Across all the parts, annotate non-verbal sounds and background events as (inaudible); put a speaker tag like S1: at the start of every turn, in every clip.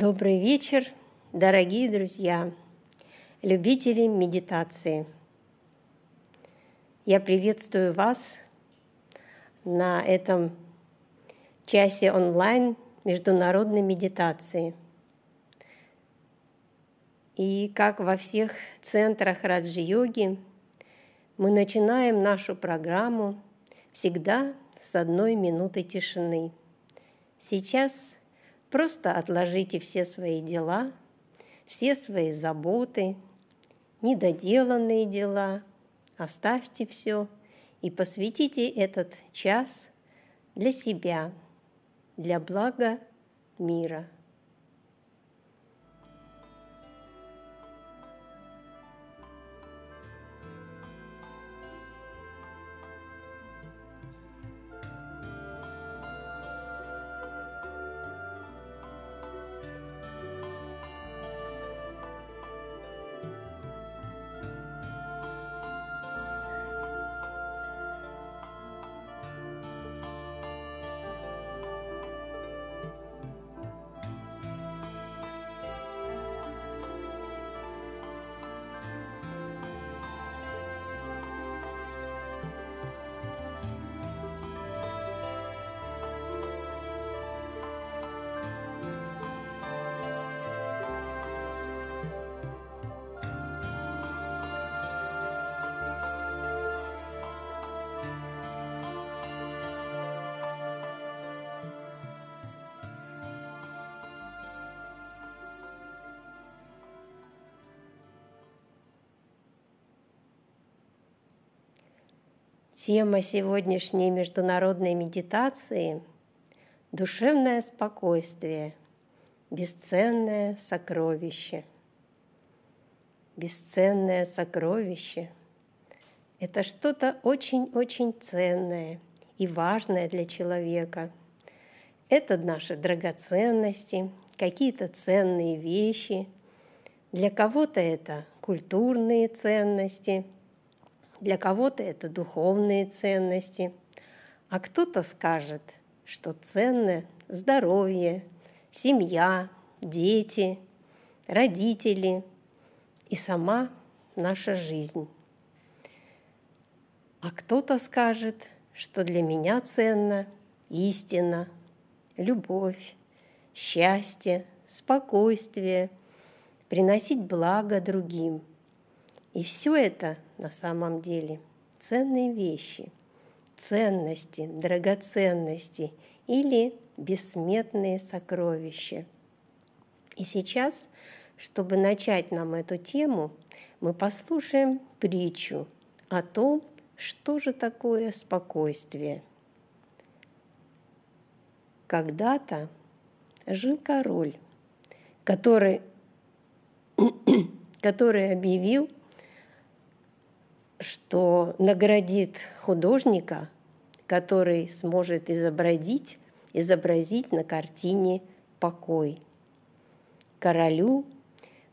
S1: Добрый вечер, дорогие друзья, любители медитации. Я приветствую вас на этом часе онлайн международной медитации. И как во всех центрах Раджи-йоги, мы начинаем нашу программу всегда с одной минуты тишины. Сейчас Просто отложите все свои дела, все свои заботы, недоделанные дела, оставьте все и посвятите этот час для себя, для блага мира – Тема сегодняшней международной медитации – душевное спокойствие, бесценное сокровище. Бесценное сокровище – это что-то очень-очень ценное и важное для человека. Это наши драгоценности, какие-то ценные вещи. Для кого-то это культурные ценности – для кого-то это духовные ценности, а кто-то скажет, что ценное здоровье, семья, дети, родители и сама наша жизнь. А кто-то скажет, что для меня ценно истина, любовь, счастье, спокойствие, приносить благо другим. И все это на самом деле ценные вещи, ценности, драгоценности или бессмертные сокровища. И сейчас, чтобы начать нам эту тему, мы послушаем притчу о том, что же такое спокойствие. Когда-то жил король, который, (clears throat) который объявил что наградит художника, который сможет изобразить, изобразить на картине покой. Королю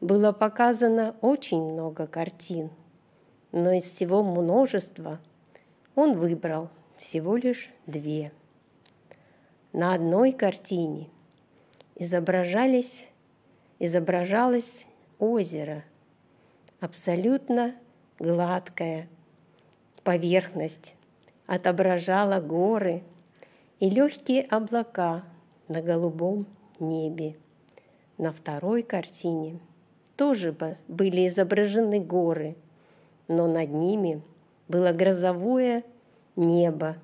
S1: было показано очень много картин, но из всего множества он выбрал всего лишь две. На одной картине изображались, изображалось озеро, абсолютно гладкая поверхность отображала горы и легкие облака на голубом небе. На второй картине тоже были изображены горы, но над ними было грозовое небо,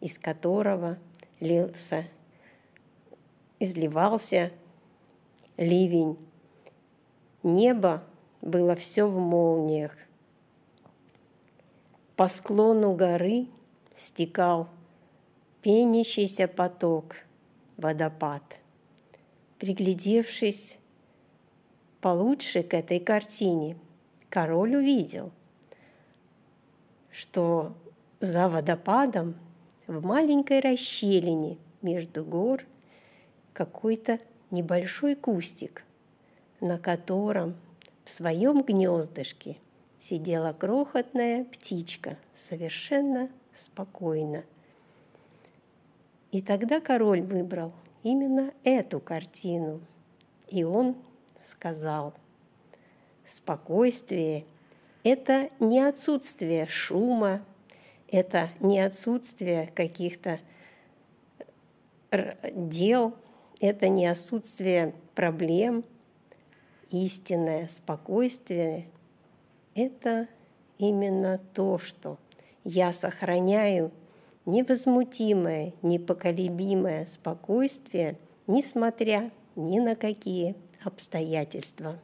S1: из которого лился, изливался ливень. Небо было все в молниях, по склону горы стекал пенящийся поток, водопад. Приглядевшись получше к этой картине, король увидел, что за водопадом в маленькой расщелине между гор какой-то небольшой кустик, на котором в своем гнездышке сидела крохотная птичка, совершенно спокойно. И тогда король выбрал именно эту картину И он сказал, спокойствие – это не отсутствие шума, это не отсутствие каких-то дел, это не отсутствие проблем. Истинное спокойствие – это именно то, что я сохраняю невозмутимое, непоколебимое спокойствие, несмотря ни на какие обстоятельства.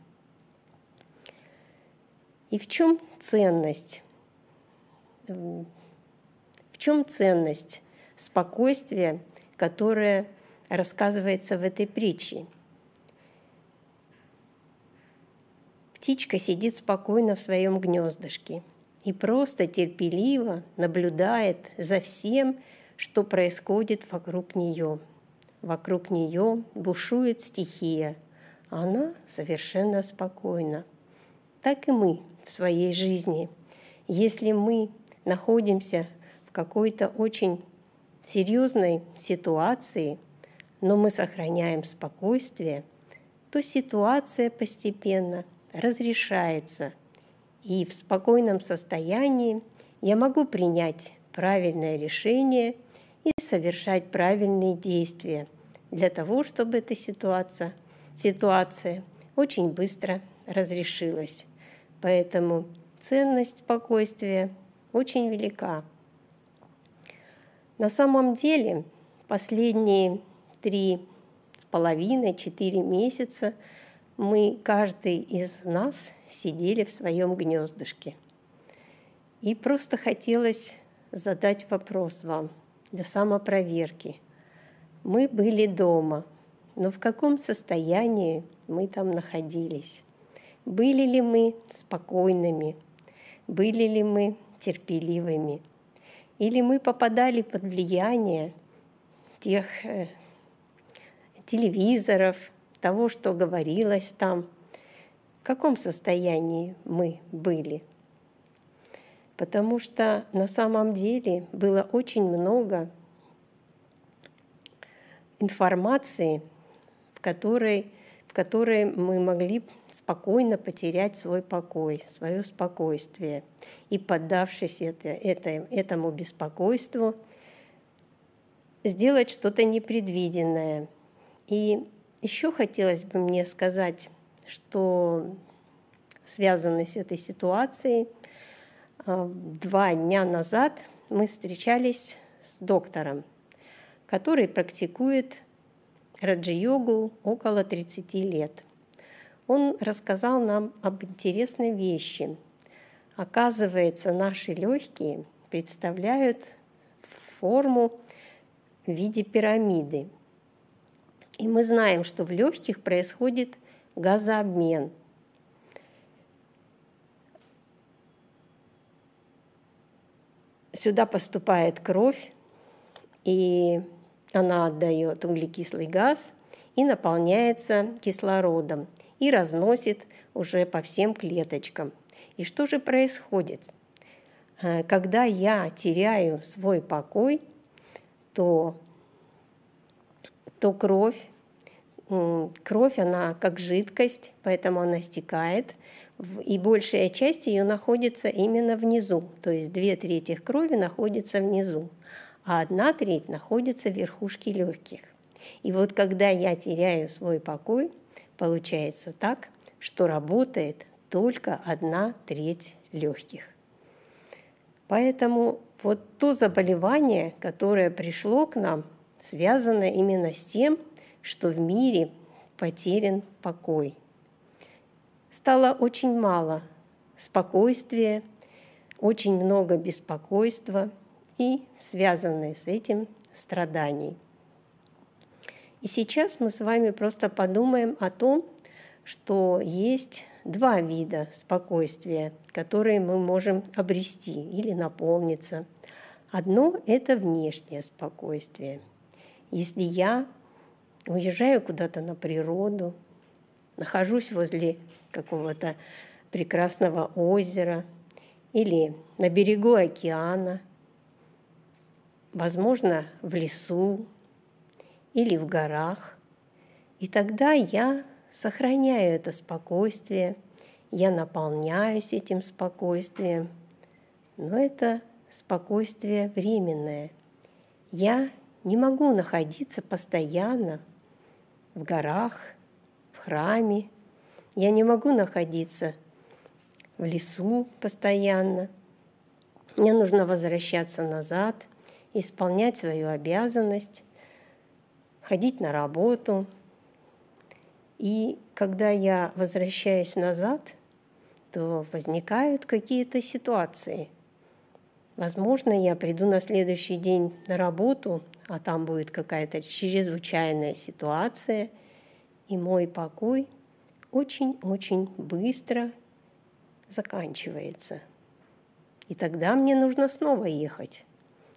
S1: И в чем ценность? В чем ценность спокойствия, которое рассказывается в этой притче? Птичка сидит спокойно в своем гнездышке и просто терпеливо наблюдает за всем, что происходит вокруг нее. Вокруг нее бушует стихия, она совершенно спокойна. Так и мы в своей жизни. Если мы находимся в какой-то очень серьезной ситуации, но мы сохраняем спокойствие, то ситуация постепенно разрешается. И в спокойном состоянии я могу принять правильное решение и совершать правильные действия для того, чтобы эта ситуация, ситуация очень быстро разрешилась. Поэтому ценность спокойствия очень велика. На самом деле последние три с половиной, четыре месяца – мы, каждый из нас, сидели в своем гнездышке. И просто хотелось задать вопрос вам для самопроверки. Мы были дома, но в каком состоянии мы там находились? Были ли мы спокойными? Были ли мы терпеливыми? Или мы попадали под влияние тех э, телевизоров, того, что говорилось там, в каком состоянии мы были. Потому что на самом деле было очень много информации, в которой, в которой мы могли спокойно потерять свой покой, свое спокойствие. И поддавшись это, это, этому беспокойству, сделать что-то непредвиденное. И еще хотелось бы мне сказать, что связано с этой ситуацией. А, два дня назад мы встречались с доктором, который практикует раджи-йогу около 30 лет. Он рассказал нам об интересной вещи. Оказывается, наши легкие представляют форму в виде пирамиды – и мы знаем, что в легких происходит газообмен. Сюда поступает кровь, и она отдает углекислый газ и наполняется кислородом и разносит уже по всем клеточкам. И что же происходит? Э, когда я теряю свой покой, то то кровь, кровь, она как жидкость, поэтому она стекает, и большая часть ее находится именно внизу, то есть две трети крови находится внизу, а одна треть находится в верхушке легких. И вот когда я теряю свой покой, получается так, что работает только одна треть легких. Поэтому вот то заболевание, которое пришло к нам связано именно с тем, что в мире потерян покой. Стало очень мало спокойствия, очень много беспокойства и связанные с этим страданий. И сейчас мы с вами просто подумаем о том, что есть два вида спокойствия, которые мы можем обрести или наполниться. Одно – это внешнее спокойствие – если я уезжаю куда-то на природу, нахожусь возле какого-то прекрасного озера или на берегу океана, возможно, в лесу или в горах, и тогда я сохраняю это спокойствие, я наполняюсь этим спокойствием, но это спокойствие временное. Я не могу находиться постоянно в горах, в храме. Я не могу находиться в лесу постоянно. Мне нужно возвращаться назад, исполнять свою обязанность, ходить на работу. И когда я возвращаюсь назад, то возникают какие-то ситуации. Возможно, я приду на следующий день на работу, а там будет какая-то чрезвычайная ситуация, и мой покой очень-очень быстро заканчивается. И тогда мне нужно снова ехать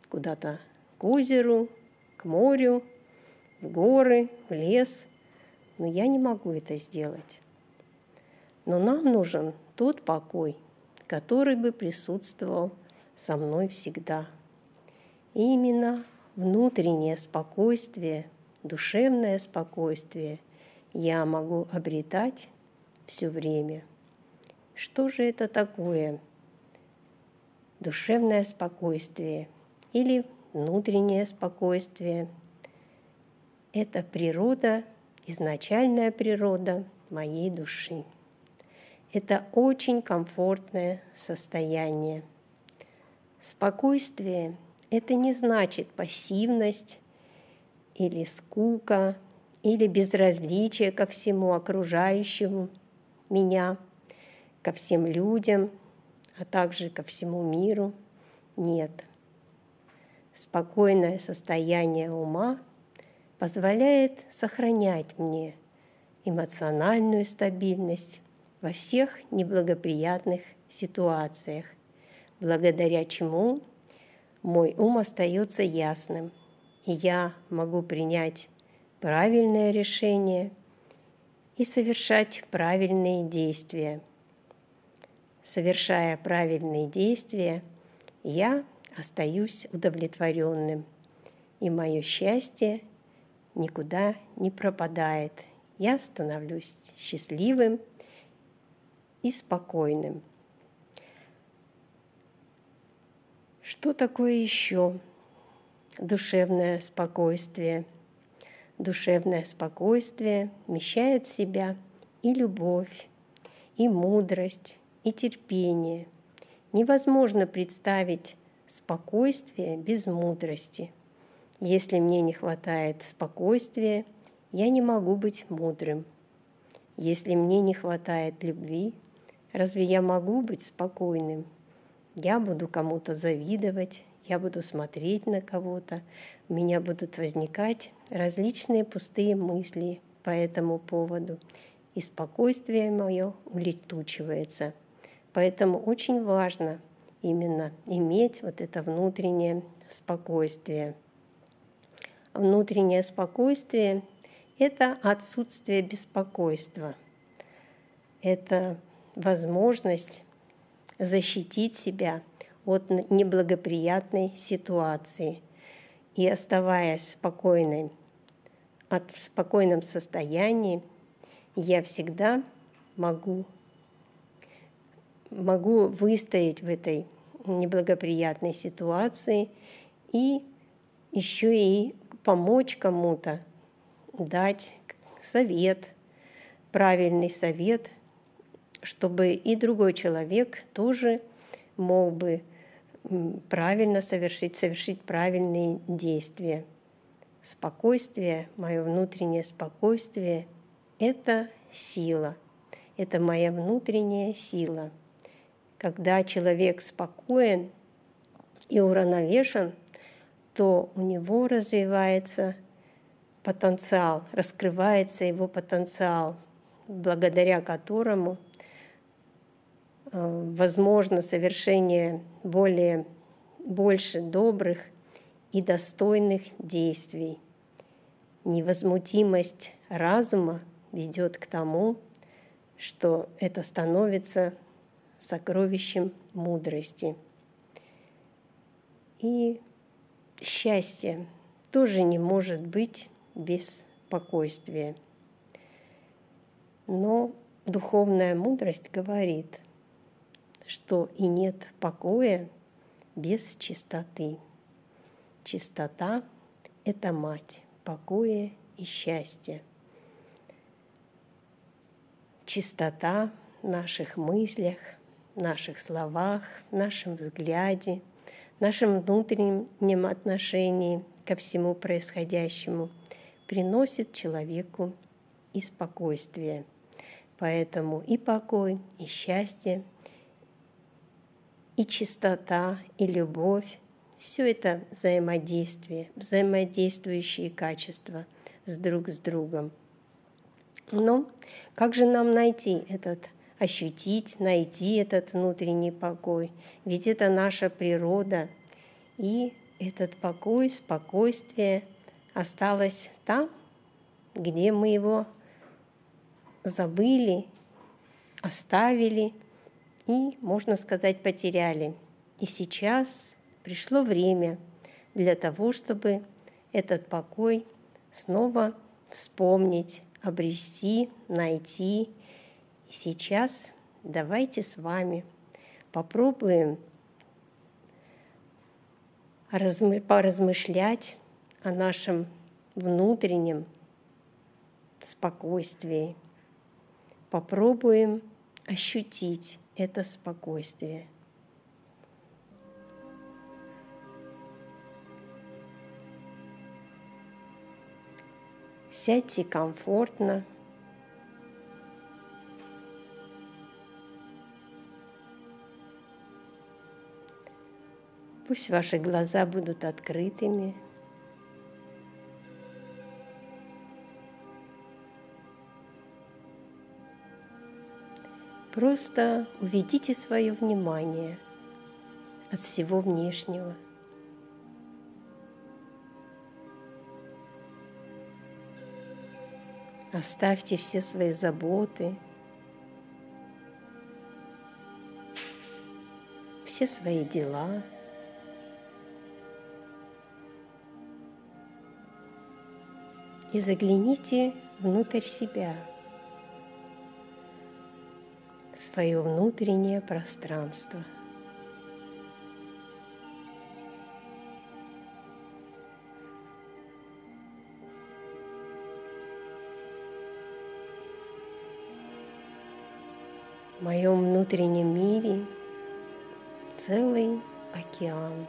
S1: куда-то к озеру, к морю, в горы, в лес. Но я не могу это сделать. Но нам нужен тот покой, который бы присутствовал со мной всегда. И именно внутреннее спокойствие, душевное спокойствие я могу обретать все время. Что же это такое? Душевное спокойствие или внутреннее спокойствие – это природа, изначальная природа моей души. Это очень комфортное состояние. Спокойствие это не значит пассивность или скука, или безразличие ко всему окружающему меня, ко всем людям, а также ко всему миру. Нет. Спокойное состояние ума позволяет сохранять мне эмоциональную стабильность во всех неблагоприятных ситуациях, благодаря чему мой ум остается ясным, и я могу принять правильное решение и совершать правильные действия. Совершая правильные действия, я остаюсь удовлетворенным, и мое счастье никуда не пропадает. Я становлюсь счастливым и спокойным. Что такое еще душевное спокойствие? Душевное спокойствие вмещает в себя и любовь, и мудрость, и терпение. Невозможно представить спокойствие без мудрости. Если мне не хватает спокойствия, я не могу быть мудрым. Если мне не хватает любви, разве я могу быть спокойным? Я буду кому-то завидовать, я буду смотреть на кого-то, у меня будут возникать различные пустые мысли по этому поводу, и спокойствие мое улетучивается. Поэтому очень важно именно иметь вот это внутреннее спокойствие. Внутреннее спокойствие – это отсутствие беспокойства. Это возможность защитить себя от неблагоприятной ситуации. И оставаясь спокойной, от, в спокойном состоянии, я всегда могу, могу выстоять в этой неблагоприятной ситуации и еще и помочь кому-то, дать совет, правильный совет – чтобы и другой человек тоже мог бы правильно совершить, совершить правильные действия. Спокойствие, мое внутреннее спокойствие – это сила, это моя внутренняя сила. Когда человек спокоен и уравновешен, то у него развивается потенциал, раскрывается его потенциал, благодаря которому возможно совершение более, больше добрых и достойных действий. Невозмутимость разума ведет к тому, что это становится сокровищем мудрости. И счастье тоже не может быть без спокойствия. Но духовная мудрость говорит, что и нет покоя без чистоты. Чистота – это мать покоя и счастья. Чистота в наших мыслях, наших словах, нашем взгляде, нашем внутреннем отношении ко всему происходящему приносит человеку и спокойствие. Поэтому и покой, и счастье, и чистота, и любовь – все это взаимодействие, взаимодействующие качества с друг с другом. Но как же нам найти этот, ощутить, найти этот внутренний покой? Ведь это наша природа. И этот покой, спокойствие осталось там, где мы его забыли, оставили и, можно сказать, потеряли. И сейчас пришло время для того, чтобы этот покой снова вспомнить, обрести, найти. И сейчас давайте с вами попробуем поразмышлять о нашем внутреннем спокойствии. Попробуем ощутить это спокойствие. Сядьте комфортно. Пусть ваши глаза будут открытыми. Просто уведите свое внимание от всего внешнего. Оставьте все свои заботы, все свои дела. И загляните внутрь себя – свое внутреннее пространство. В моем внутреннем мире целый океан.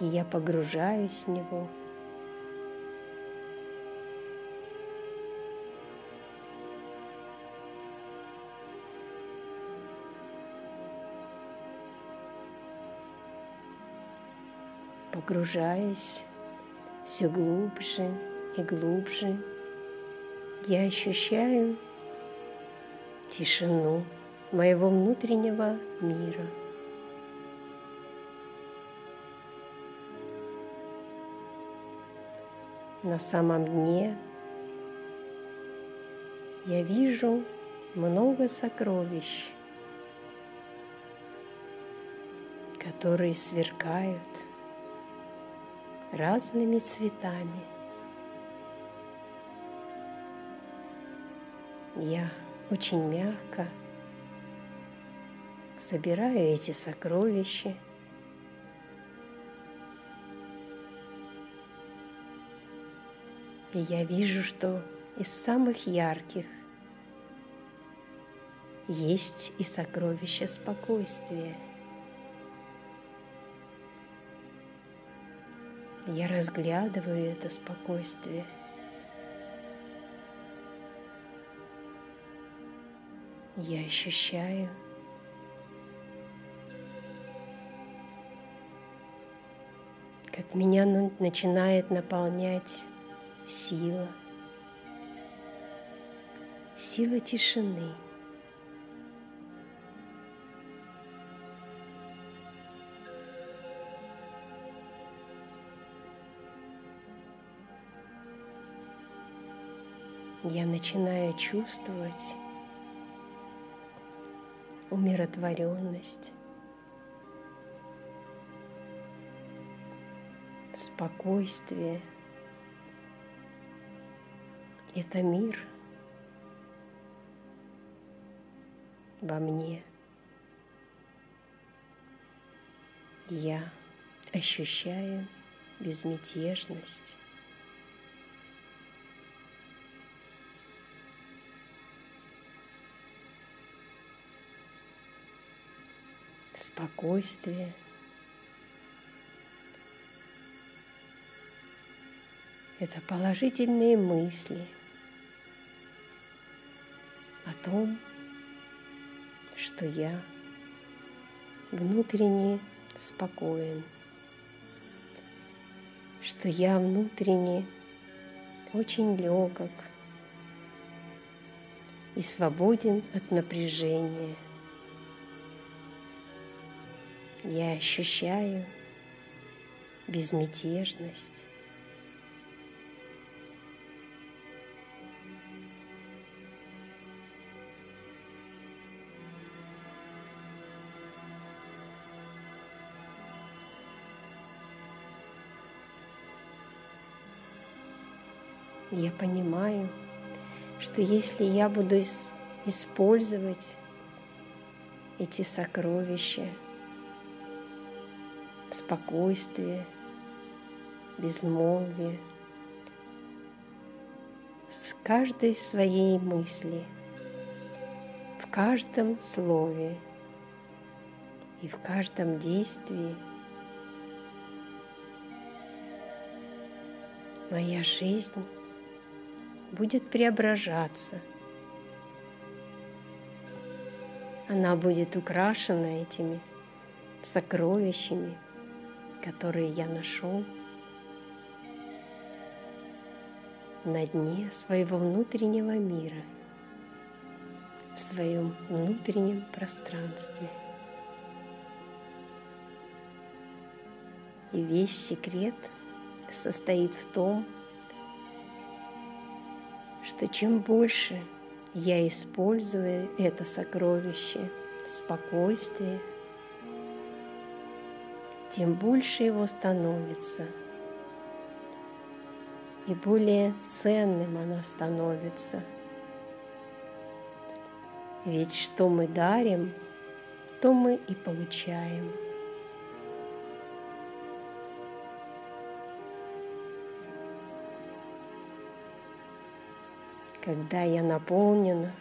S1: И я погружаюсь в него – погружаясь все глубже и глубже, я ощущаю тишину моего внутреннего мира. На самом дне я вижу много сокровищ, которые сверкают – разными цветами. Я очень мягко собираю эти сокровища И я вижу, что из самых ярких есть и сокровища спокойствия – Я разглядываю это спокойствие. Я ощущаю, как меня начинает наполнять сила, сила тишины – я начинаю чувствовать умиротворенность, спокойствие, это мир во мне. Я ощущаю безмятежность. Спокойствие. Это положительные мысли о том, что я внутренне спокоен, что я внутренне очень легок и свободен от напряжения – я ощущаю безмятежность. Я понимаю, что если я буду использовать эти сокровища – спокойствие, безмолвие, с каждой своей мысли, в каждом слове и в каждом действии. Моя жизнь будет преображаться. Она будет украшена этими сокровищами – которые я нашел на дне своего внутреннего мира, в своем внутреннем пространстве. И весь секрет состоит в том, что чем больше я использую это сокровище спокойствие, тем больше его становится, и более ценным она становится. Ведь что мы дарим, то мы и получаем. Когда я наполнена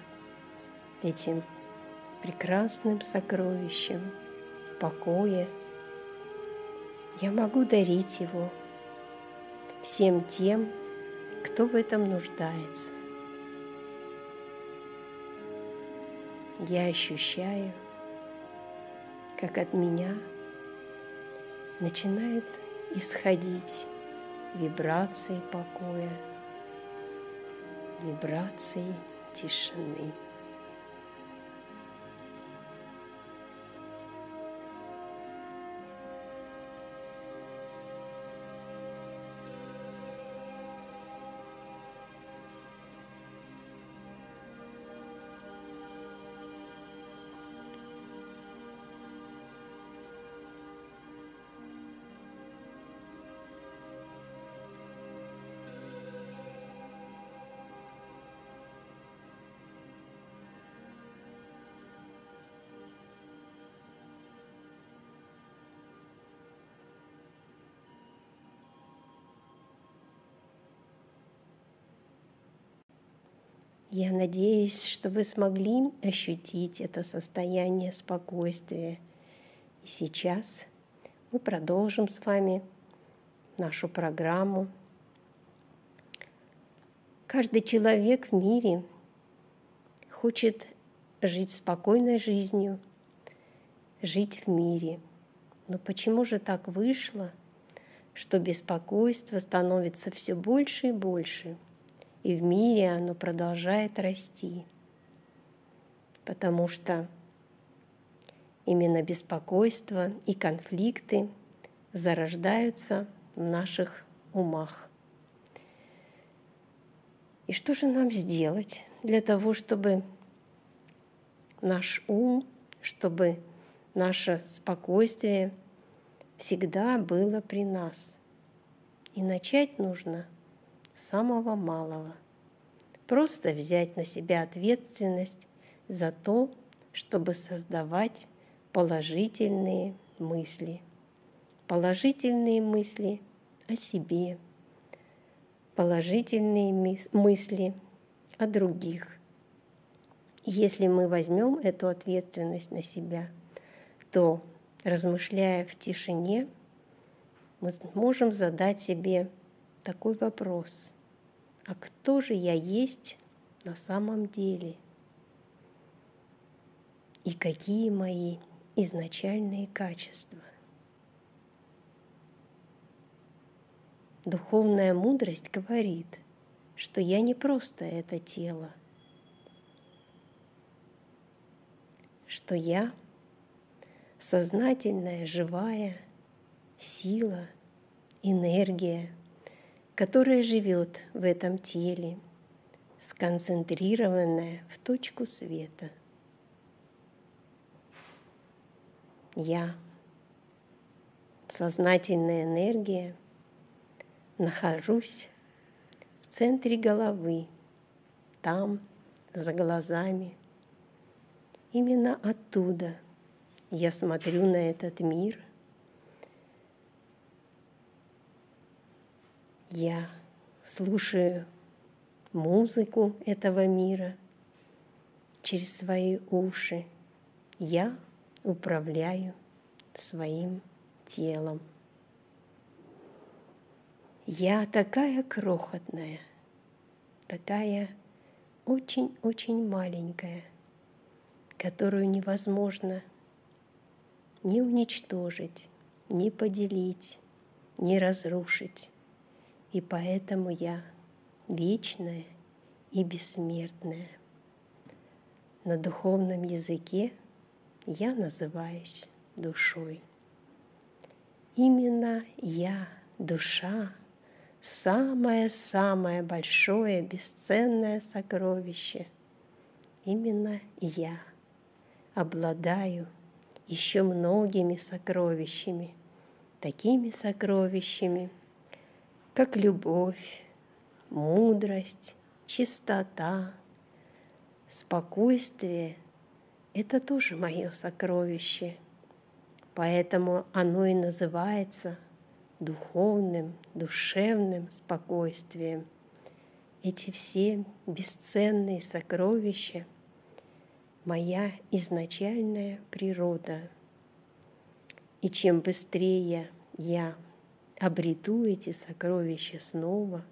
S1: этим прекрасным сокровищем покоя, я могу дарить его всем тем, кто в этом нуждается. Я ощущаю, как от меня начинают исходить вибрации покоя, вибрации тишины. Я надеюсь, что вы смогли ощутить это состояние спокойствия. И сейчас мы продолжим с вами нашу программу. Каждый человек в мире хочет жить спокойной жизнью, жить в мире. Но почему же так вышло, что беспокойство становится все больше и больше – и в мире оно продолжает расти, потому что именно беспокойство и конфликты зарождаются в наших умах. И что же нам сделать для того, чтобы наш ум, чтобы наше спокойствие всегда было при нас? И начать нужно – самого малого, просто взять на себя ответственность за то, чтобы создавать положительные мысли. Положительные мысли о себе, положительные мысли о других. Если мы возьмем эту ответственность на себя, то, размышляя в тишине, мы можем задать себе такой вопрос. А кто же я есть на самом деле? И какие мои изначальные качества? Духовная мудрость говорит, что я не просто это тело, что я сознательная, живая сила, энергия, которая живет в этом теле, сконцентрированная в точку света. Я, сознательная энергия, нахожусь в центре головы, там, за глазами. Именно оттуда я смотрю на этот мир – Я слушаю музыку этого мира через свои уши. Я управляю своим телом. Я такая крохотная, такая очень-очень маленькая, которую невозможно ни уничтожить, ни поделить, ни разрушить. И поэтому я вечная и бессмертная. На духовном языке я называюсь душой. Именно я, душа, самое-самое большое бесценное сокровище. Именно я обладаю еще многими сокровищами, такими сокровищами – как любовь, мудрость, чистота, спокойствие – это тоже мое сокровище. Поэтому оно и называется духовным, душевным спокойствием. Эти все бесценные сокровища – моя изначальная природа. И чем быстрее я обрету эти сокровища снова.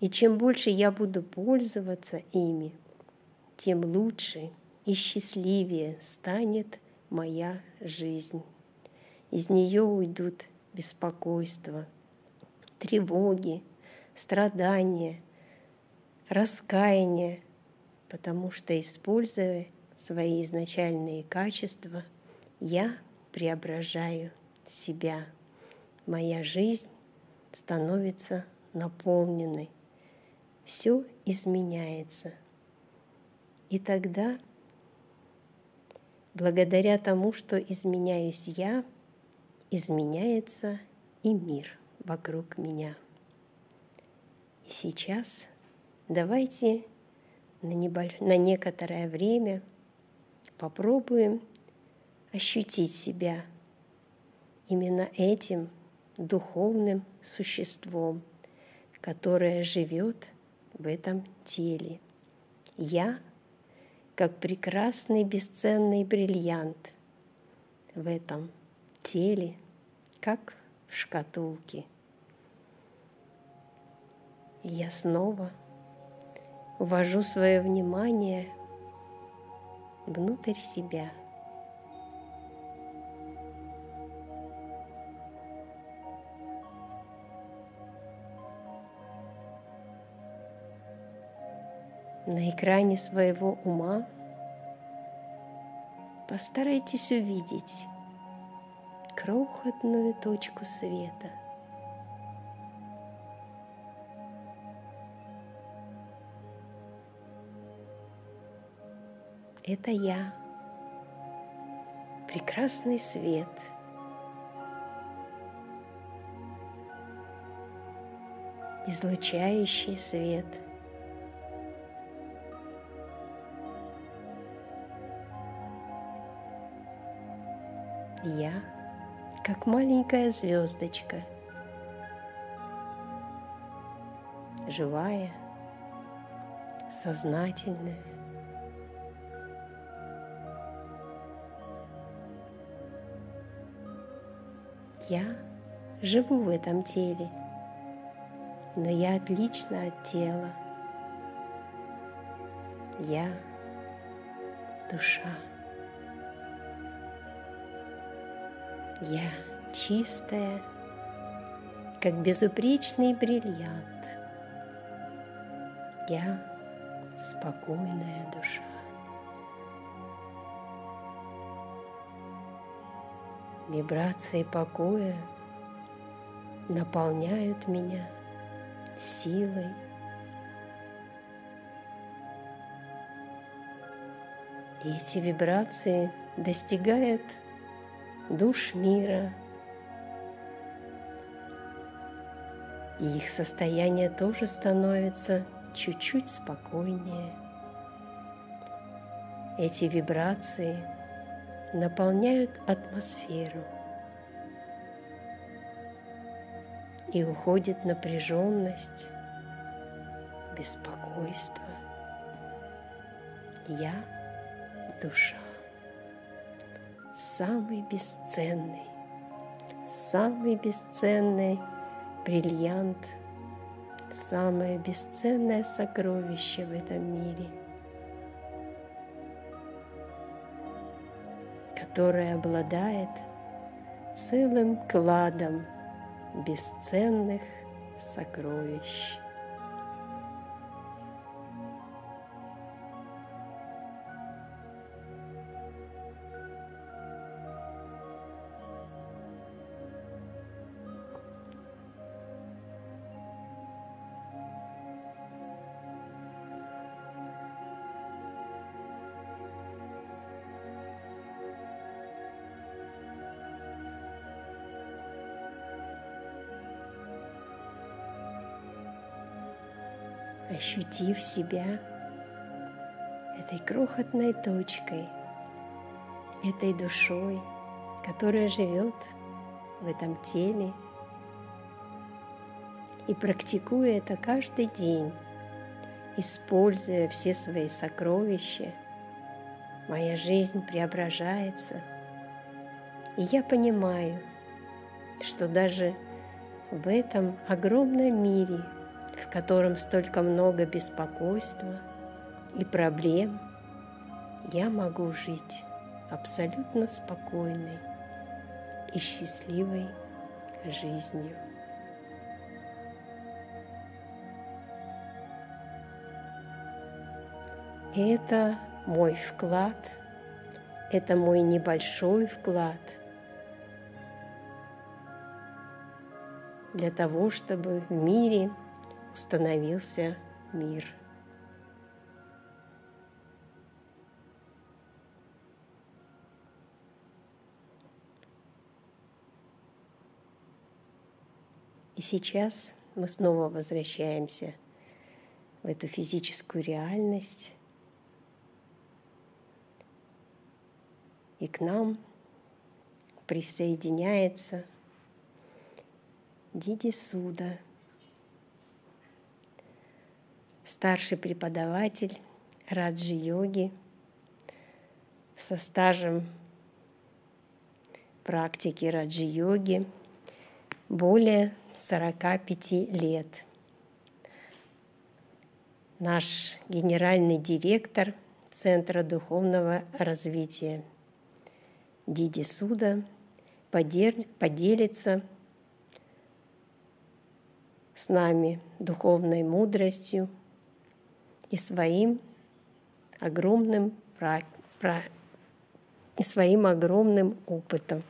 S1: И чем больше я буду пользоваться ими, тем лучше и счастливее станет моя жизнь. Из нее уйдут беспокойство, тревоги, страдания, раскаяние, потому что, используя свои изначальные качества, я преображаю себя – моя жизнь становится наполненной. Все изменяется. И тогда, благодаря тому, что изменяюсь я, изменяется и мир вокруг меня. И сейчас давайте на, небольш... на некоторое время попробуем ощутить себя именно этим – духовным существом, которое живет в этом теле. Я, как прекрасный бесценный бриллиант в этом теле, как в шкатулке. я снова ввожу свое внимание внутрь себя – на экране своего ума постарайтесь увидеть крохотную точку света. Это я, прекрасный свет, излучающий свет – Я, как маленькая звездочка, живая, сознательная. Я живу в этом теле, но я отлична от тела. Я душа. Я чистая, как безупречный бриллиант. Я спокойная душа. Вибрации покоя наполняют меня силой. И эти вибрации достигают душ мира. И их состояние тоже становится чуть-чуть спокойнее. Эти вибрации наполняют атмосферу. И уходит напряженность, беспокойство. Я душа самый бесценный, самый бесценный бриллиант, самое бесценное сокровище в этом мире, которое обладает целым кладом бесценных сокровищ. Ощутив себя этой крохотной точкой, этой душой, которая живет в этом теле, и практикуя это каждый день, используя все свои сокровища, моя жизнь преображается. И я понимаю, что даже в этом огромном мире – котором столько много беспокойства и проблем, я могу жить абсолютно спокойной и счастливой жизнью. Это мой вклад, это мой небольшой вклад для того, чтобы в мире установился мир. И сейчас мы снова возвращаемся в эту физическую реальность. И к нам присоединяется Диди Суда – старший преподаватель раджи-йоги со стажем практики раджи-йоги более 45 лет. Наш генеральный директор Центра духовного развития Диди Суда поделится с нами духовной мудростью, и своим огромным, и своим огромным опытом.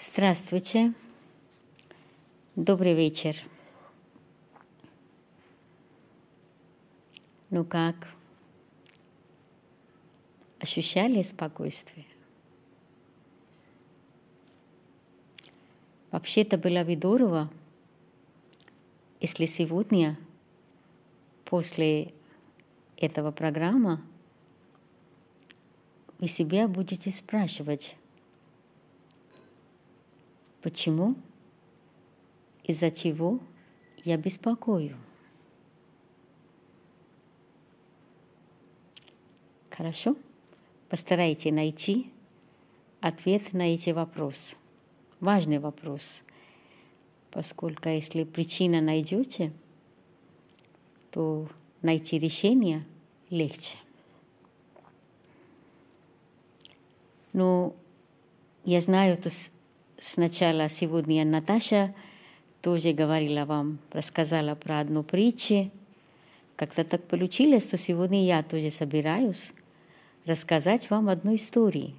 S2: Здравствуйте. Добрый вечер. Ну как? Ощущали спокойствие? Вообще-то было бы здорово, если сегодня, после этого программа, вы себя будете спрашивать, Почему? Из-за чего я беспокою? Хорошо? Постарайтесь найти ответ на эти вопросы. Важный вопрос, поскольку если причина найдете, то найти решение легче. Но я знаю, что сначала сегодня Наташа тоже говорила вам, рассказала про одну притчу. Как-то так получилось, что сегодня я тоже собираюсь рассказать вам одну историю.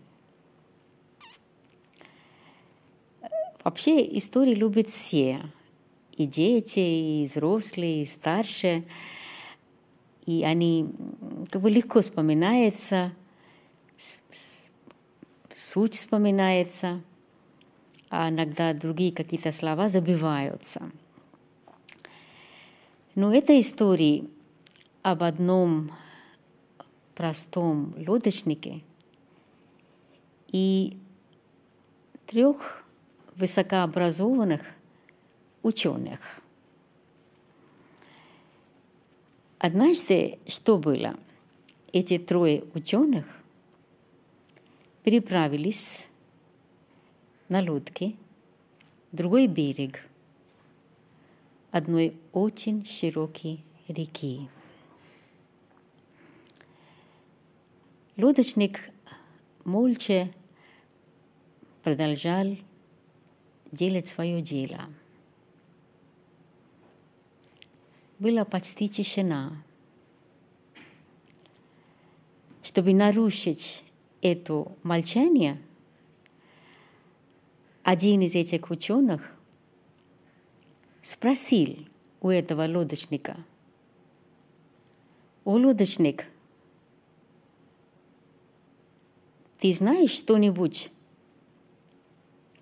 S2: Вообще истории любят все. И дети, и взрослые, и старшие. И они как бы легко вспоминаются, суть вспоминается а иногда другие какие-то слова забиваются. Но эта история об одном простом лодочнике и трех высокообразованных ученых. Однажды что было? Эти трое ученых переправились на лодке, другой берег одной очень широкой реки. Лодочник молча продолжал делать свое дело. Была почти тишина. Чтобы нарушить это молчание – один из этих ученых спросил у этого лодочника, «О, лодочник, ты знаешь что-нибудь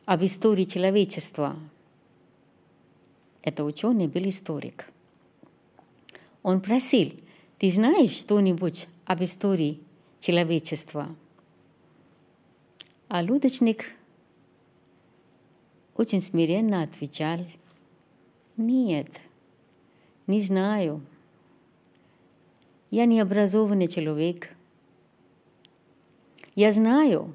S2: об истории человечества?» Это ученый был историк. Он просил, ты знаешь что-нибудь об истории человечества? А лодочник очень смиренно отвечал, нет, не знаю. Я не образованный человек. Я знаю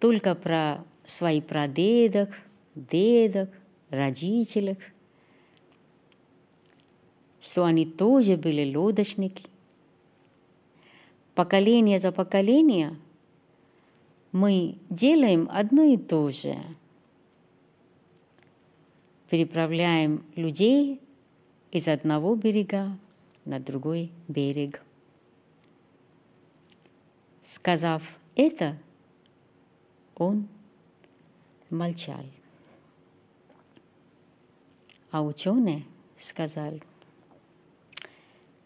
S2: только про своих прадедок, дедок, родителей, что они тоже были лодочники. Поколение за поколение мы делаем одно и то же – переправляем людей из одного берега на другой берег. Сказав это, он молчал. А ученый сказал,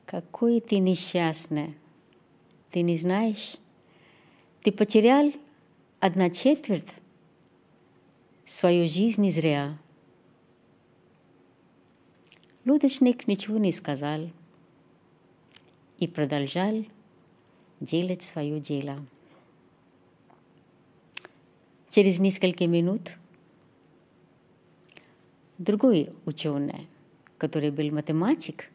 S2: какой ты несчастный, ты не знаешь, ты потерял одна четверть свою жизнь зря. Лодочник ничего не сказал и продолжал делать свое дело. Через несколько минут другой ученый, который был математик,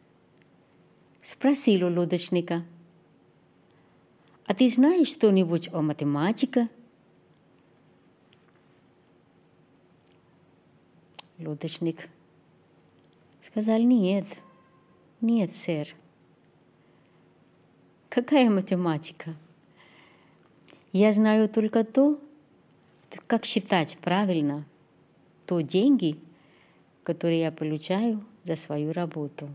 S2: спросил у лодочника, «А ты знаешь что-нибудь о математике?» Лодочник Сказали, нет, нет, сэр. Какая математика? Я знаю только то, как считать правильно то деньги, которые я получаю за свою работу.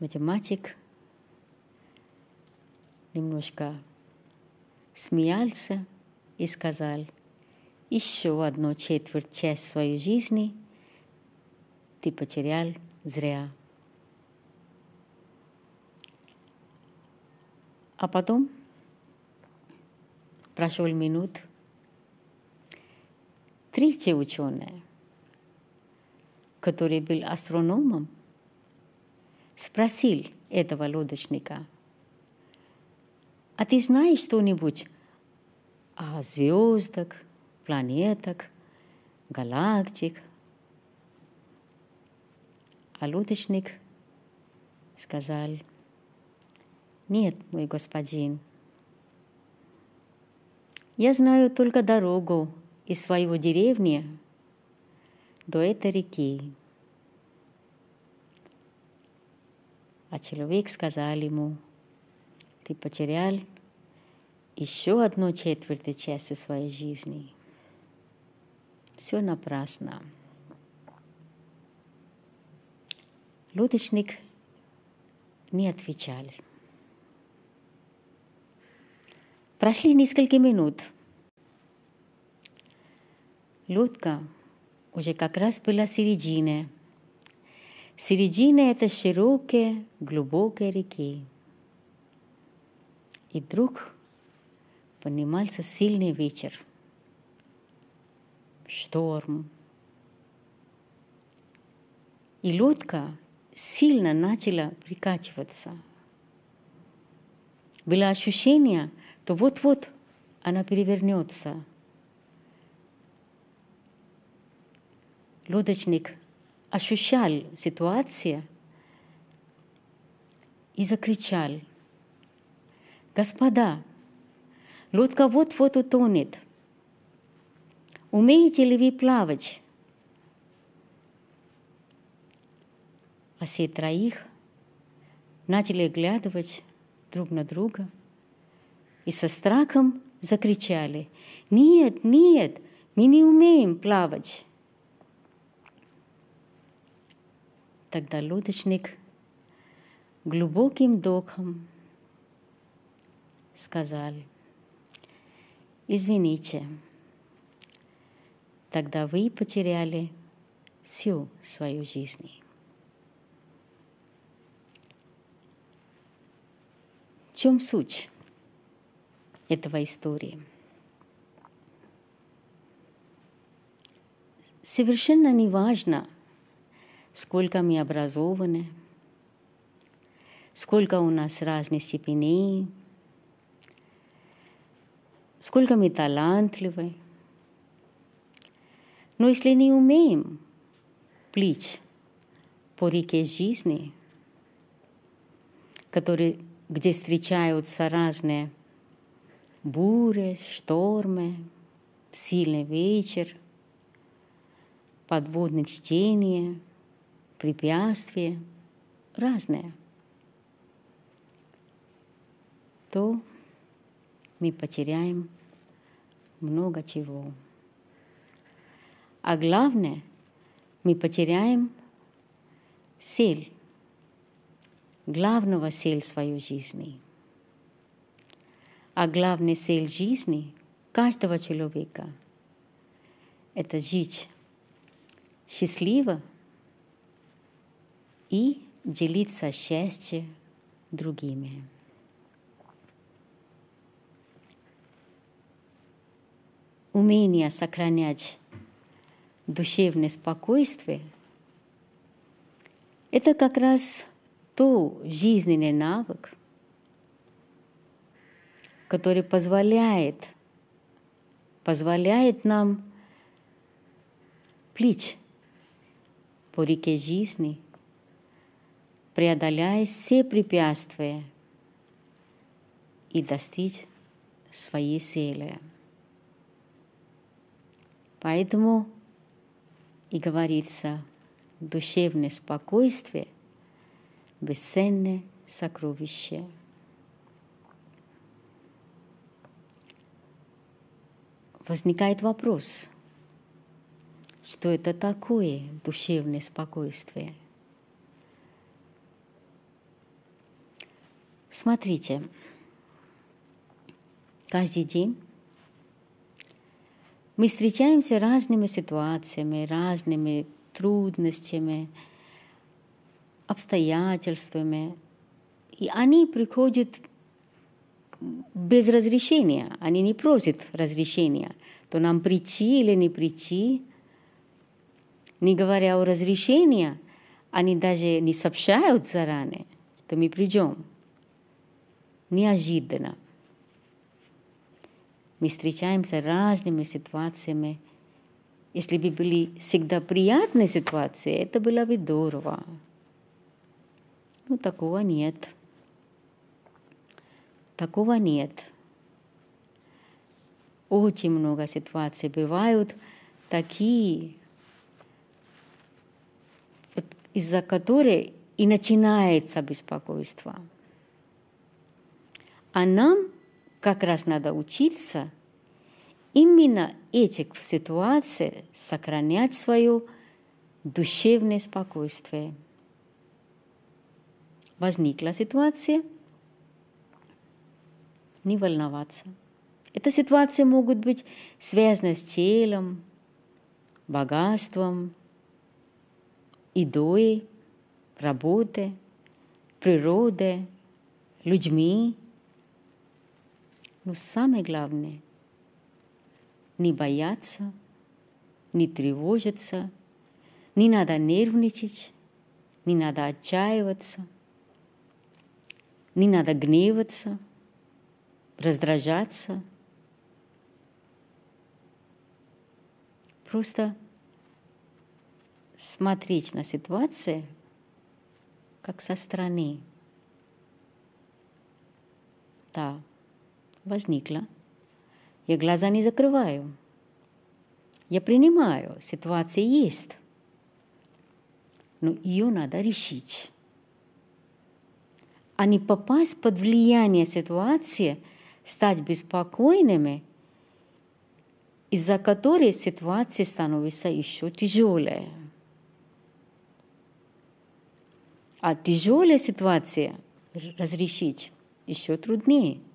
S2: Математик немножко смеялся
S1: и сказал, еще одну четверть часть своей жизни ты потерял зря. А потом прошел минут. Третий ученый, который был астрономом, спросил этого лодочника, а ты знаешь что-нибудь о звездах, планетах, галактик? А лодочник сказал, нет, мой господин, я знаю только дорогу из своего деревни до этой реки. А человек сказал ему, ты потерял еще одну четверть части своей жизни. Все напрасно. Лодочник не отвечал. Прошли несколько минут. Лодка уже как раз была середина. Середина – это широкие, глубокие реки. И вдруг поднимался сильный ветер, шторм. И лодка сильно начала прикачиваться. Было ощущение – то вот-вот она перевернется. Лодочник ощущал ситуацию и закричал, «Господа, лодка вот-вот утонет. Умеете ли вы плавать?» А все троих начали глядывать друг на друга – и со страхом закричали «Нет, нет, мы не умеем плавать!» Тогда лодочник глубоким вдохом сказал «Извините, тогда вы потеряли всю свою жизнь». В чем суть? этого истории. Совершенно не важно, сколько мы образованы, сколько у нас разных степеней, сколько мы талантливы. Но если не умеем плыть по реке жизни, которые, где встречаются разные бури, штормы, сильный вечер, подводное чтение, препятствия разные, то мы потеряем много чего. А главное, мы потеряем цель, главного цель своей жизни – а главная цель жизни каждого человека – это жить счастливо и делиться счастьем другими. Умение сохранять душевное спокойствие – это как раз то жизненный навык, который позволяет, позволяет нам плыть по реке жизни, преодоляя все препятствия и достичь своей цели. Поэтому и говорится, душевное спокойствие – бесценное сокровище – возникает вопрос, что это такое душевное спокойствие. Смотрите, каждый день Мы встречаемся разными ситуациями, разными трудностями, обстоятельствами, и они приходят без разрешения, они не просят разрешения, то нам прийти или не прийти. Не говоря о разрешении, они даже не сообщают заранее, что мы придем. Неожиданно. Мы встречаемся разными ситуациями. Если бы были всегда приятные ситуации, это было бы здорово. Ну, такого нет. Такого нет. Очень много ситуаций бывают такие, из-за которых и начинается беспокойство. А нам как раз надо учиться именно этих ситуациях сохранять свое душевное спокойствие. Возникла ситуация, не волноваться. Эта ситуация могут быть связана с телом, богатством, едой, работой, природой, людьми, но самое главное – не бояться, не тревожиться, не надо нервничать, не надо отчаиваться, не надо гневаться, раздражаться. Просто смотреть на ситуацию как со стороны. Да возникла. Я глаза не закрываю. Я принимаю, ситуация есть. Но ее надо решить. А не попасть под влияние ситуации, стать беспокойными, из-за которой ситуация становится еще тяжелее. А тяжелая ситуация разрешить еще труднее –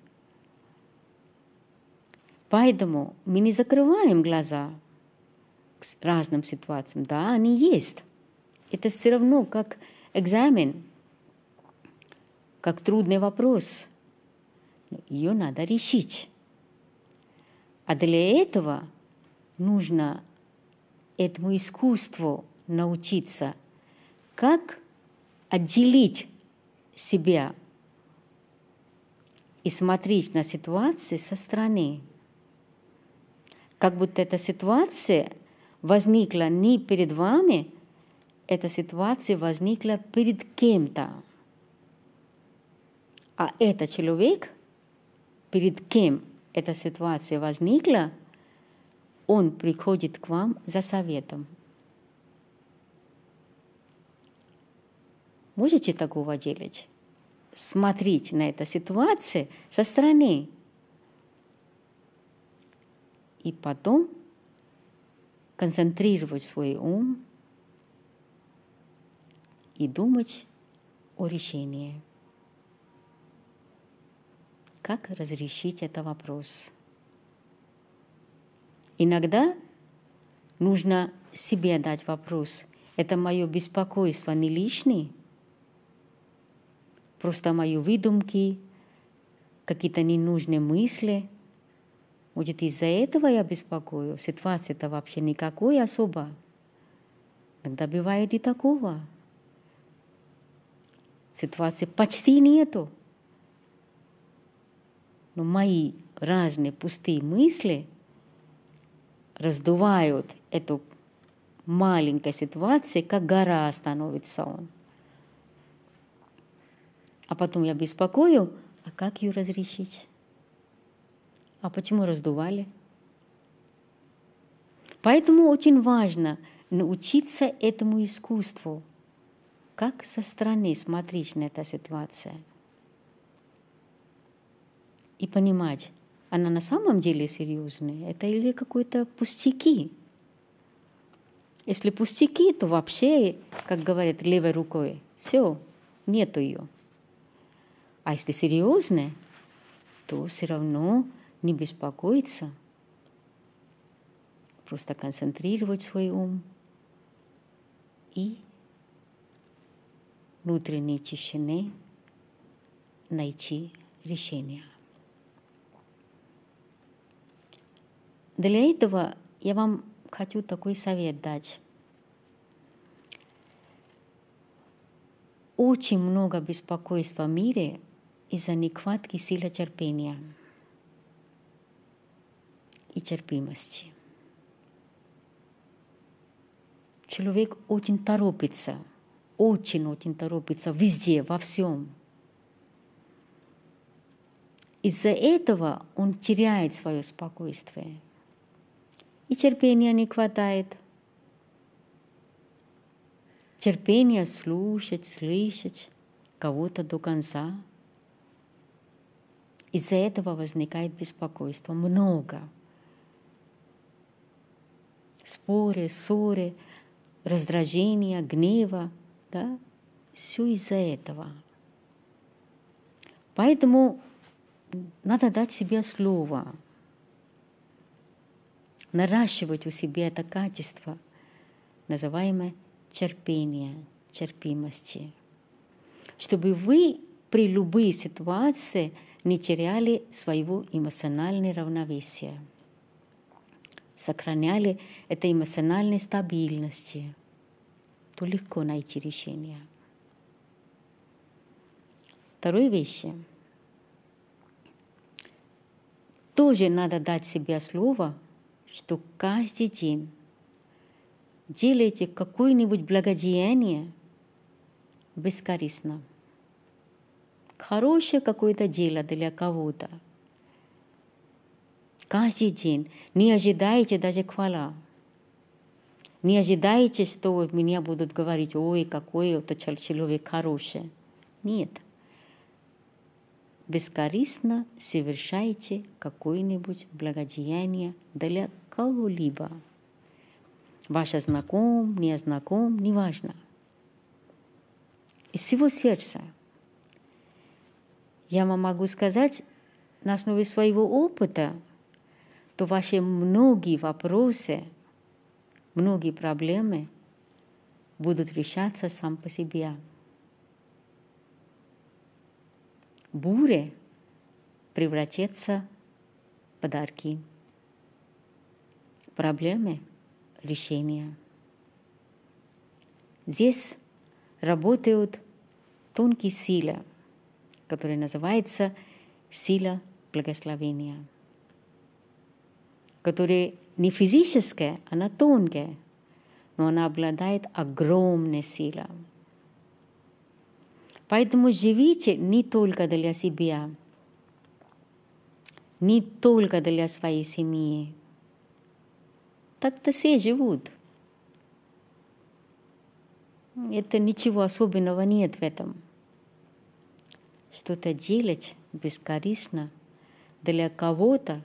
S1: Поэтому мы не закрываем глаза к разным ситуациям. Да, они есть. Это все равно как экзамен, как трудный вопрос. Ее надо решить. А для этого нужно этому искусству научиться, как отделить себя и смотреть на ситуации со стороны как будто эта ситуация возникла не перед вами, эта ситуация возникла перед кем-то. А этот человек, перед кем эта ситуация возникла, он приходит к вам за советом. Можете такого делать? Смотреть на эту ситуацию со стороны и потом концентрировать свой ум и думать о решении. Как разрешить этот вопрос? Иногда нужно себе дать вопрос. Это мое беспокойство не лишнее? Просто мои выдумки, какие-то ненужные мысли – может, из-за этого я беспокою? Ситуация-то вообще никакой особо. Тогда бывает и такого. Ситуации почти нету. Но мои разные пустые мысли раздувают эту маленькую ситуацию, как гора становится он. А потом я беспокою, а как ее разрешить? А почему раздували? Поэтому очень важно научиться этому искусству, как со стороны смотреть на эту ситуацию и понимать, она на самом деле серьезная, это или какой-то пустяки. Если пустяки, то вообще, как говорят, левой рукой, все, нету ее. А если серьезное, то все равно не беспокоиться. просто концентрировать свой ум и внутренней тишины найти решение. Для этого я вам хочу такой совет дать. Очень много беспокойства в мире из-за нехватки силы терпения и терпимости. Человек очень торопится, очень-очень торопится везде, во всем. Из-за этого он теряет свое спокойствие. И терпения не хватает. Терпения слушать, слышать кого-то до конца. Из-за этого возникает беспокойство. Много. Споры, ссоры, раздражения, гнева. Да? Все из-за этого. Поэтому надо дать себе слово, наращивать у себя это качество, называемое терпение, терпимости, чтобы вы при любой ситуации не теряли своего эмоционального равновесия, сохраняли это эмоциональной стабильности, то легко найти решение. Второй вещь – тоже надо дать себе слово, что каждый день делайте какое-нибудь благодеяние бескорыстно. Хорошее какое-то дело для кого-то. Каждый. Не ожидайте даже хвала. Не ожидайте, что меня будут говорить, ой, какой это человек хороший. Нет бескорыстно совершайте какое-нибудь благодеяние для кого-либо. Ваш знаком, не знаком, неважно. Из всего сердца. Я вам могу сказать, на основе своего опыта, то ваши многие вопросы, многие проблемы будут решаться сам по себе. буре превратятся в подарки, проблемы – решения. Здесь работают тонкие силы, которые называются сила благословения, которая не физическая, она тонкая, но она обладает огромной силой. Поэтому живите не только для себя, не только для своей семьи. Так-то все живут. Это ничего особенного нет в этом. Что-то делать бескорыстно для кого-то,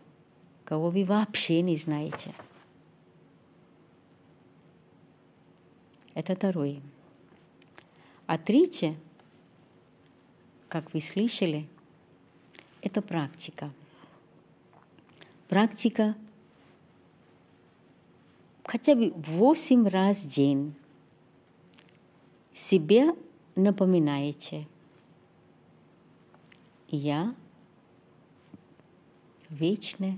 S1: кого вы вообще не знаете. Это второе. А третье – как вы слышали, это практика. Практика хотя бы восемь раз в день себе напоминаете. Я вечная,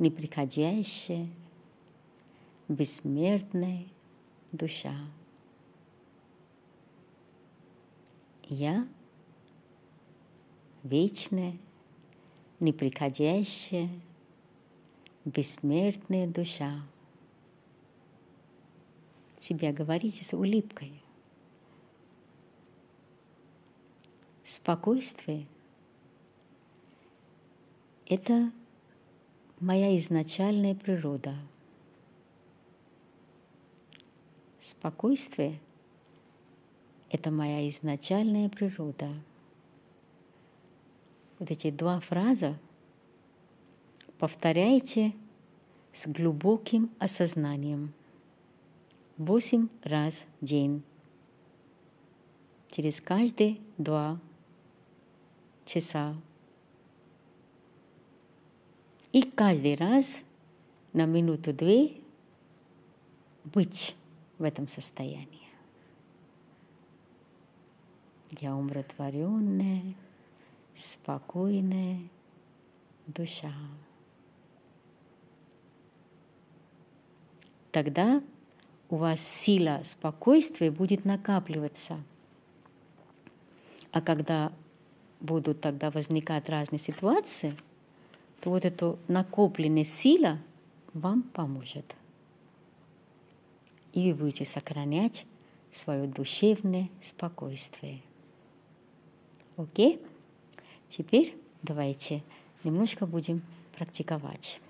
S1: неприходящая, бессмертная душа. Я – вечная, неприходящая, бессмертная душа. Себя говорите с улыбкой. Спокойствие – это моя изначальная природа. Спокойствие – это моя изначальная природа – вот эти два фраза повторяйте с глубоким осознанием. Восемь раз в день. Через каждые два часа. И каждый раз на минуту-две быть в этом состоянии. Я умиротворенная, спокойная душа. Тогда у вас сила спокойствия будет накапливаться. А когда будут тогда возникать разные ситуации, то вот эта накопленная сила вам поможет. И вы будете сохранять свое душевное спокойствие. Окей? Теперь давайте немножко будем практиковать.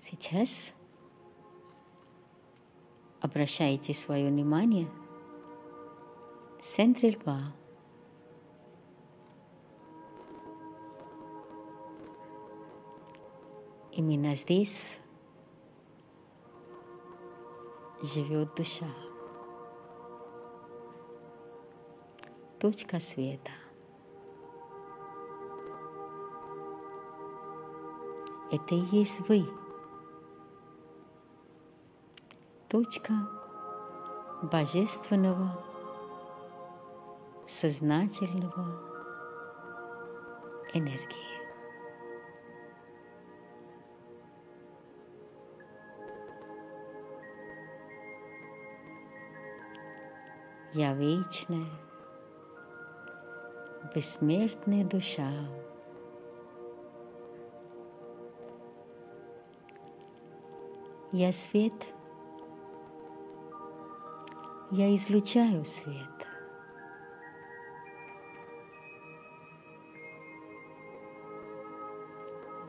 S1: Сейчас обращайте свое внимание в центре лба. Именно здесь живет душа. Точка света. Это и есть вы. Точка божественного, сознательного энергии. Я вечная, бессмертная душа. Я свет, я излучаю свет.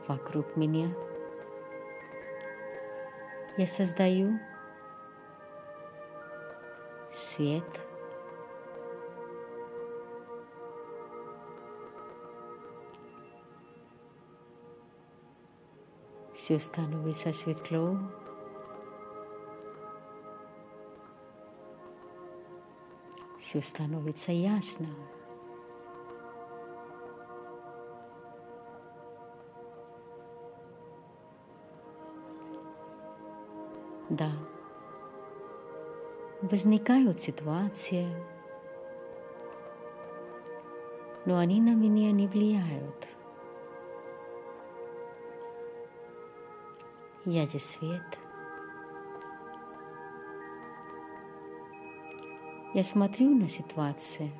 S1: Вокруг меня я создаю свет – все становится светло. Все становится ясно. Да, возникают ситуации, но они на меня не влияют – Я же свет. Я смотрю на ситуацию.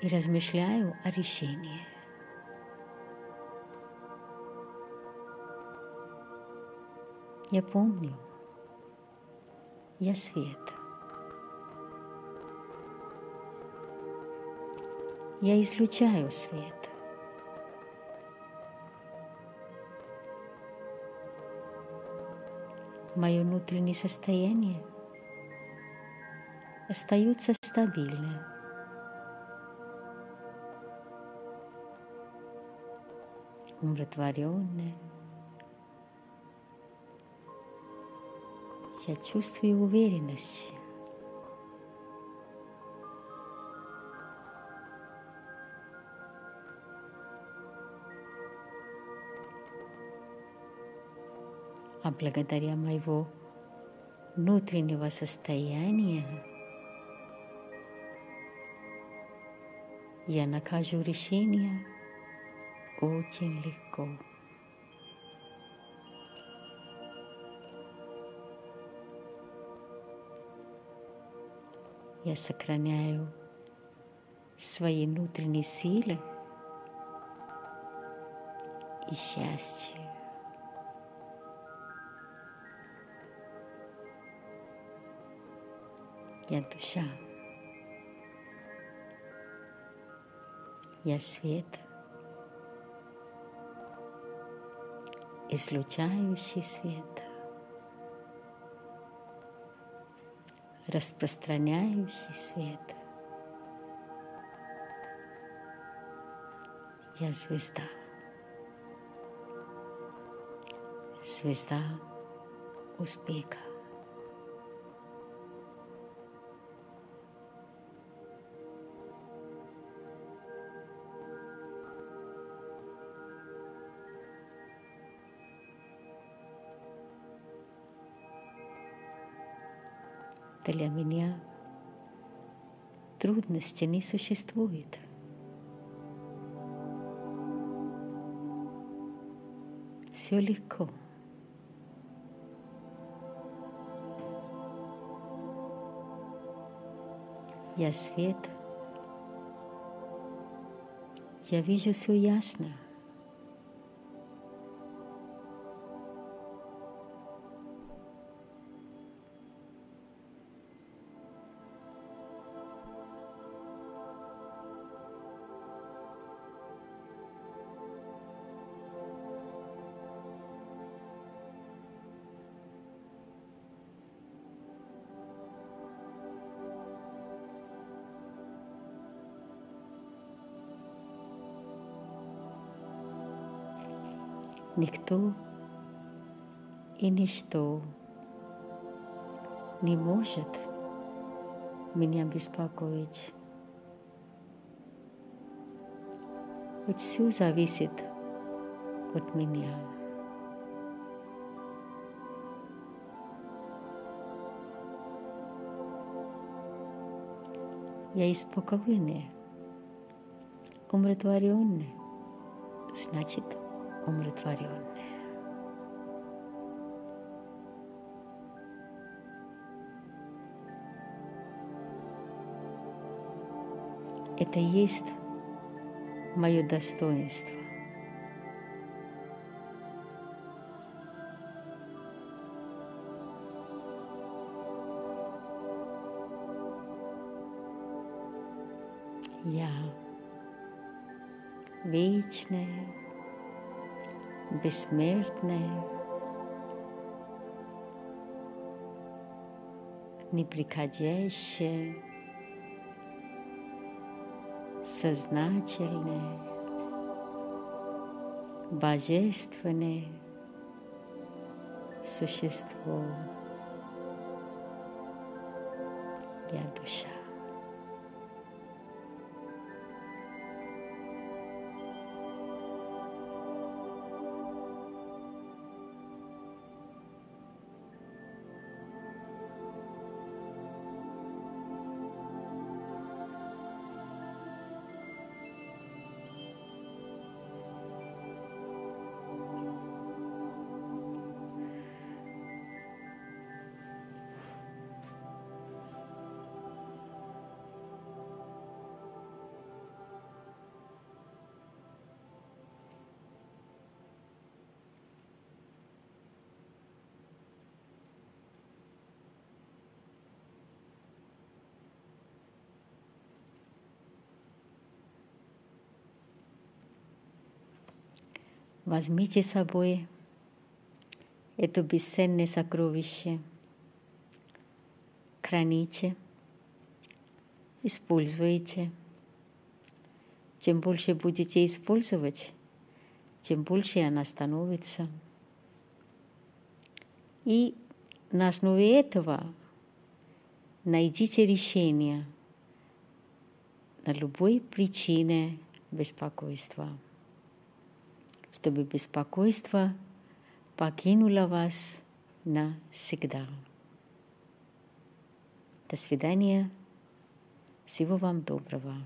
S1: И размышляю о решении. Я помню, я свет. я излучаю свет. Мое внутреннее состояние остается стабильным. умиротворенное. Я чувствую уверенность а благодаря моего внутреннего состояния я нахожу решение очень легко. Я сохраняю свои внутренние силы и счастье. Я душа. Я свет, излучающий свет, распространяющий свет. Я звезда. Звезда успеха. Для меня трудности не существует. Все легко. Я свет. Я вижу все ясно. Никто и ничто не может меня беспокоить. Ведь все зависит от меня. Я спокойная, умиротворенная, значит, умиротворенная. Это есть мое достоинство. Я вечная, бессмертная, неприходящая, сознательное, божественное существо. Я душа. Возьмите с собой это бесценное сокровище, храните, используйте. Чем больше будете использовать, тем больше она становится. И на основе этого найдите решение на любой причине беспокойства чтобы беспокойство покинуло вас навсегда. До свидания. Всего вам доброго.